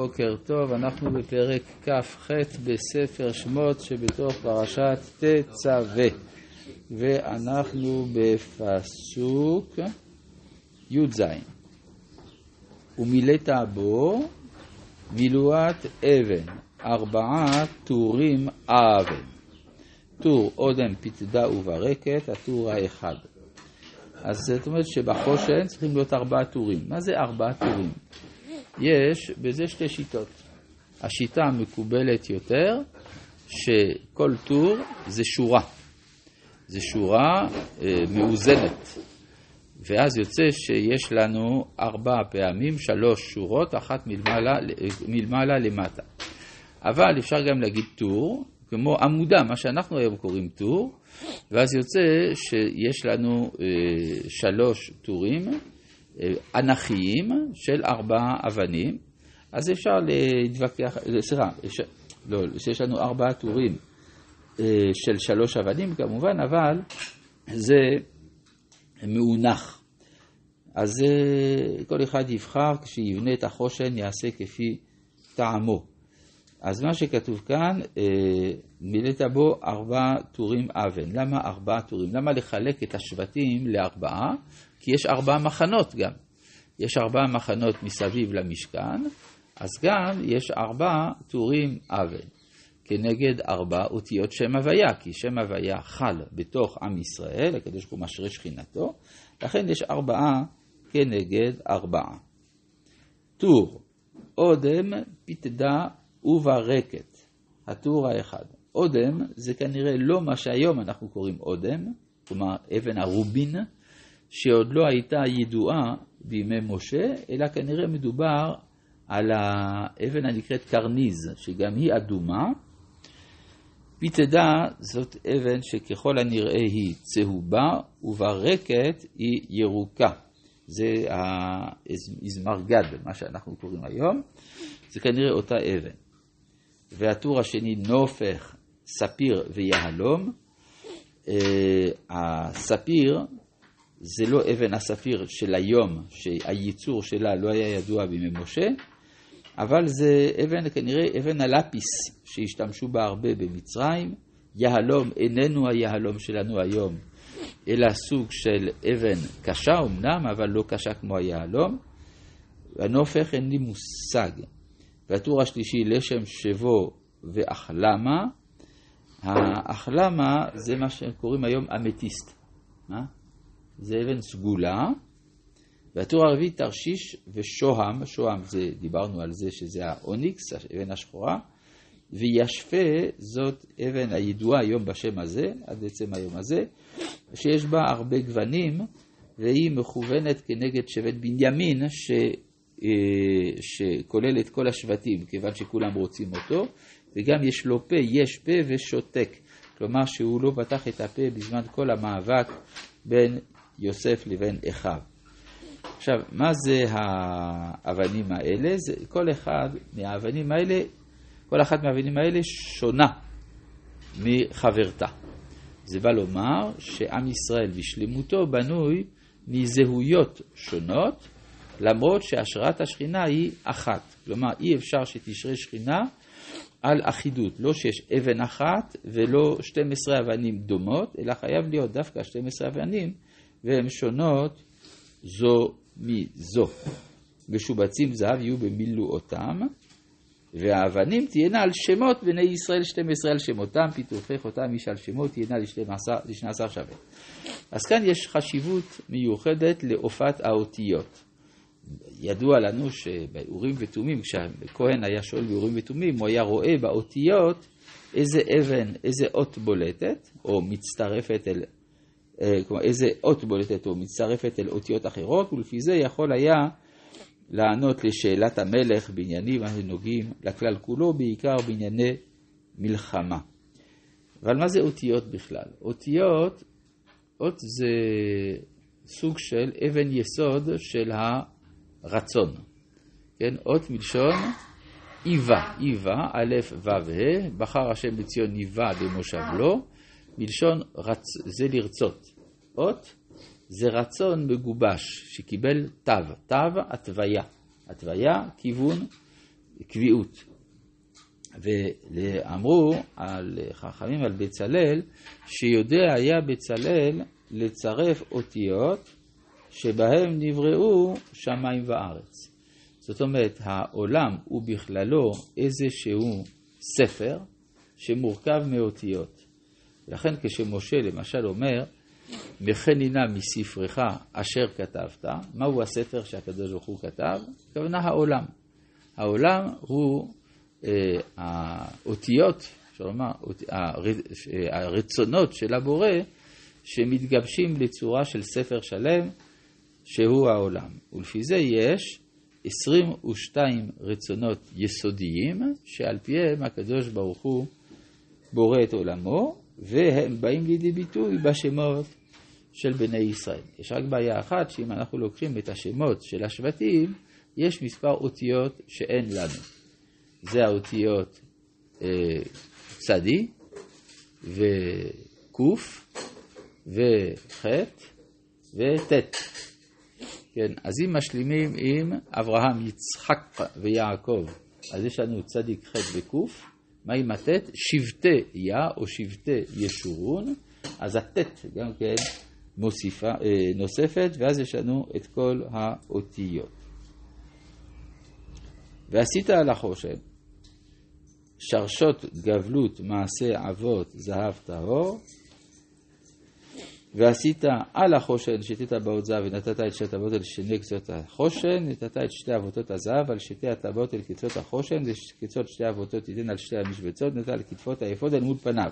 בוקר טוב, אנחנו בפרק כ"ח בספר שמות שבתוך פרשת תצווה ואנחנו בפסוק י"ז ומילאת בו מילואת אבן, ארבעה טורים אבן טור אודם פתדה וברקת, הטור האחד אז זאת אומרת שבחושן צריכים להיות ארבעה טורים. מה זה ארבעה טורים? יש בזה שתי שיטות. השיטה המקובלת יותר, שכל טור זה שורה. זה שורה אה, מאוזנת. ואז יוצא שיש לנו ארבע פעמים, שלוש שורות, אחת מלמעלה, מלמעלה למטה. אבל אפשר גם להגיד טור, כמו עמודה, מה שאנחנו היום קוראים טור, ואז יוצא שיש לנו אה, שלוש טורים. אנכיים של ארבעה אבנים, אז אפשר להתווכח, סליחה, לא, שיש לנו ארבעה טורים אה, של שלוש אבנים כמובן, אבל זה מאונח. אז אה, כל אחד יבחר, כשיבנה את החושן יעשה כפי טעמו. אז מה שכתוב כאן, אה, מילאת בו ארבעה טורים אבן. למה ארבעה טורים? למה לחלק את השבטים לארבעה? כי יש ארבעה מחנות גם. יש ארבעה מחנות מסביב למשכן, אז גם יש ארבעה טורים אבן. כנגד ארבע אותיות שם הוויה, כי שם הוויה חל בתוך עם ישראל, הקדוש ברוך הוא משרה שכינתו, לכן יש ארבעה כנגד ארבעה. טור, אודם, פתדה וברקת, הטור האחד. אודם זה כנראה לא מה שהיום אנחנו קוראים אודם, כלומר אבן הרובין, שעוד לא הייתה ידועה בימי משה, אלא כנראה מדובר על האבן הנקראת קרניז, שגם היא אדומה. פיתדה זאת אבן שככל הנראה היא צהובה, וברקת היא ירוקה. זה האזמרגד, מה שאנחנו קוראים היום, זה כנראה אותה אבן. והטור השני נופך, ספיר ויהלום. אה, הספיר זה לא אבן הספיר של היום, שהייצור שלה לא היה ידוע בימי משה, אבל זה אבן, כנראה אבן הלפיס, שהשתמשו בה הרבה במצרים. יהלום איננו היהלום שלנו היום, אלא סוג של אבן קשה אמנם, אבל לא קשה כמו היהלום. הנופך אין לי מושג. והטור השלישי, לשם שבו ואחלמה. האחלמה זה מה שקוראים היום אמתיסט. מה? זה אבן סגולה, והטור הרביעי תרשיש ושוהם, שוהם זה, דיברנו על זה שזה האוניקס, האבן השחורה, וישפה זאת אבן הידועה היום בשם הזה, עד עצם היום הזה, שיש בה הרבה גוונים, והיא מכוונת כנגד שבט בנימין, ש... אה, שכולל את כל השבטים, כיוון שכולם רוצים אותו, וגם יש לו פה, יש פה ושותק. כלומר שהוא לא פתח את הפה בזמן כל המאבק בין יוסף לבין אחיו. עכשיו, מה זה האבנים האלה? זה, כל אחד מהאבנים האלה, כל אחת מהאבנים האלה שונה מחברתה. זה בא לומר שעם ישראל בשלמותו בנוי מזהויות שונות, למרות שהשראת השכינה היא אחת. כלומר, אי אפשר שתשרה שכינה על אחידות, לא שיש אבן אחת ולא 12 אבנים דומות, אלא חייב להיות דווקא 12 אבנים והן שונות זו מזו. משובצים זהב יהיו במילואותם, והאבנים תהיינה על שמות בני ישראל 12 על שמותם, פיתוחי חותם איש על שמות תהיינה לשני עשר שווה. אז כאן יש חשיבות מיוחדת לאופת האותיות. ידוע לנו שבאורים ותומים, כשהכהן היה שואל באורים ותומים, הוא היה רואה באותיות איזה אבן, איזה אות בולטת, או מצטרפת אל אה, כלומר איזה אות בולטת או מצטרפת אל אותיות אחרות, ולפי זה יכול היה לענות לשאלת המלך בעניינים הנוגעים לכלל כולו, בעיקר בענייני מלחמה. אבל מה זה אותיות בכלל? אותיות, אות זה סוג של אבן יסוד של הרצון. כן, אות מלשון איבה, איבה, א', ו', ה', בחר השם בציון ניבה במושב לו, מלשון רצ... זה לרצות. אות זה רצון מגובש שקיבל תו, תו התוויה. התוויה, כיוון קביעות. ואמרו על חכמים על בצלאל, שיודע היה בצלאל לצרף אותיות שבהם נבראו שמיים וארץ. זאת אומרת, העולם הוא בכללו איזשהו ספר שמורכב מאותיות. ולכן כשמשה למשל אומר, מחנינה מספרך אשר כתבת, מהו הספר שהקדוש ברוך הוא כתב? הכוונה העולם. העולם הוא אה, האותיות, אפשר לומר, הרצונות של הבורא שמתגבשים לצורה של ספר שלם שהוא העולם. ולפי זה יש 22 רצונות יסודיים שעל פיהם הקדוש ברוך הוא בורא את עולמו והם באים לידי ביטוי בשמות של בני ישראל. יש רק בעיה אחת, שאם אנחנו לוקחים את השמות של השבטים, יש מספר אותיות שאין לנו. זה האותיות אה, צדי וקוף וח' וט'. כן, אז אם משלימים עם אברהם, יצחק ויעקב, אז יש לנו צדיק ח' וקוף. מה עם הט'? שבטי יה או שבטי ישורון, אז הט' גם כן מוסיפה, אה, נוספת, ואז יש לנו את כל האותיות. ועשית על החושן שרשות גבלות מעשה אבות זהב טהור, ועשית על החושן שתי טבעות זהב ונתת את שתי הטבעות אל שני קצות החושן, נתת את שתי אבותות הזהב על שתי הטבעות אל קצות החושן, וקצות שתי אבותות תיתן על שתי המשבצות, נתת על כתפות האפוד אל מול פניו.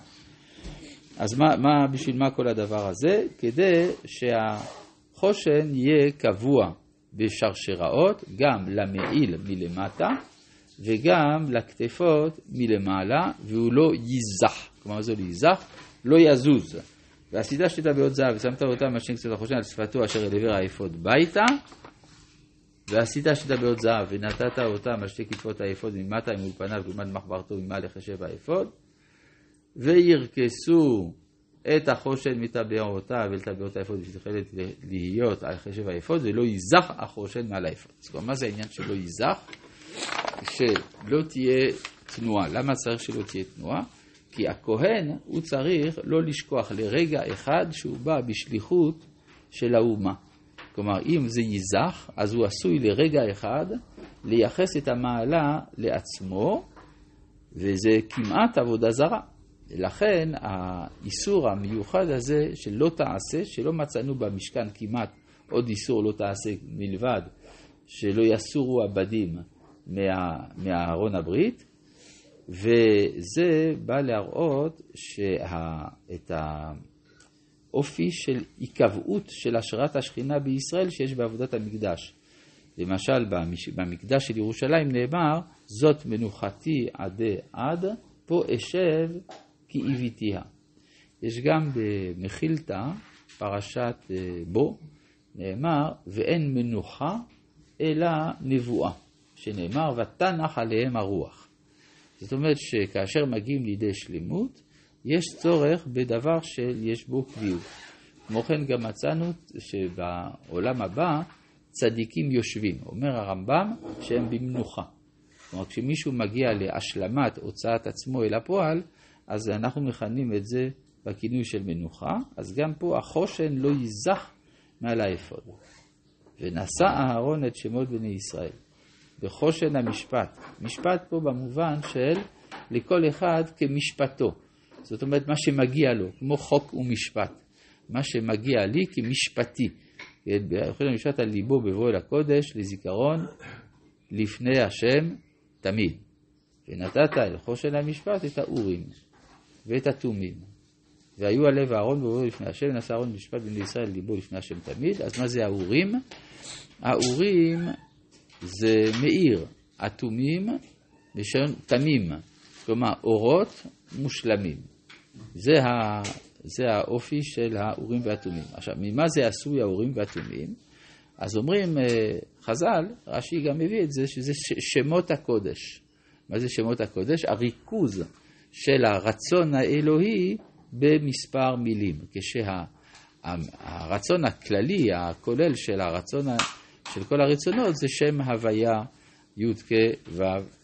אז מה, מה, בשביל מה כל הדבר הזה? כדי שהחושן יהיה קבוע בשרשראות, גם למעיל מלמטה וגם לכתפות מלמעלה, והוא לא ייזח. כלומר, זה לא ייזח, לא יזוז. ועשית שתי טבעות זהב, ושמת אותם על שני קצות החושן על שפתו אשר אל עבר האפוד ביתה, ועשית שתי טבעות זהב, ונתת אותם על שתי כתפות האפוד ממטה, ממול פניו, לעומת מחברתו ממעל לחשב האפוד. וירכסו את החושן מטבעותיו אל טבעות האפוד בפתיל תכלת להיות על חשב האפוד ולא ייזח החושן מעל האפוד. זאת אומרת, מה זה העניין שלא ייזח? שלא תהיה תנועה. למה צריך שלא תהיה תנועה? כי הכהן, הוא צריך לא לשכוח לרגע אחד שהוא בא בשליחות של האומה. כלומר, אם זה ייזח, אז הוא עשוי לרגע אחד לייחס את המעלה לעצמו, וזה כמעט עבודה זרה. לכן האיסור המיוחד הזה של לא תעשה, שלא מצאנו במשכן כמעט עוד איסור לא תעשה מלבד שלא יסורו הבדים מהארון הברית, וזה בא להראות שאת האופי של היקבעות של השראת השכינה בישראל שיש בעבודת המקדש. למשל במקדש של ירושלים נאמר, זאת מנוחתי עדי עד, פה אשב כי איביתיה. יש גם במחילתא, פרשת אה, בו, נאמר, ואין מנוחה אלא נבואה, שנאמר, ותנח עליהם הרוח. זאת אומרת שכאשר מגיעים לידי שלמות, יש צורך בדבר שיש בו קביעות. כמו כן גם מצאנו שבעולם הבא צדיקים יושבים. אומר הרמב"ם שהם במנוחה. כלומר, כשמישהו מגיע להשלמת הוצאת עצמו אל הפועל, אז אנחנו מכנים את זה בכינוי של מנוחה, אז גם פה החושן לא ייזך מעל האפוד. ונשא אהרון את שמות בני ישראל, בחושן המשפט. משפט פה במובן של לכל אחד כמשפטו. זאת אומרת, מה שמגיע לו, כמו חוק ומשפט. מה שמגיע לי כמשפטי. בחושן המשפט על ליבו בבוא אל הקודש, לזיכרון לפני השם תמיד. ונתת אל חושן המשפט את האורים. ואת התומים. והיו הלב אהרון ובואו לפני השם, ונשא אהרון משפט בני ישראל ליבו לפני השם תמיד. אז מה זה האורים? האורים זה מאיר, התומים לשון תמים, כלומר אורות מושלמים. זה, ה, זה האופי של האורים והתומים. עכשיו, ממה זה עשוי האורים והתומים? אז אומרים אה, חז"ל, רש"י גם מביא את זה, שזה שמות הקודש. מה זה שמות הקודש? הריכוז של הרצון האלוהי במספר מילים. כשהרצון הכללי, הכולל של הרצון, של כל הרצונות, זה שם הוויה י"ק ו' כן.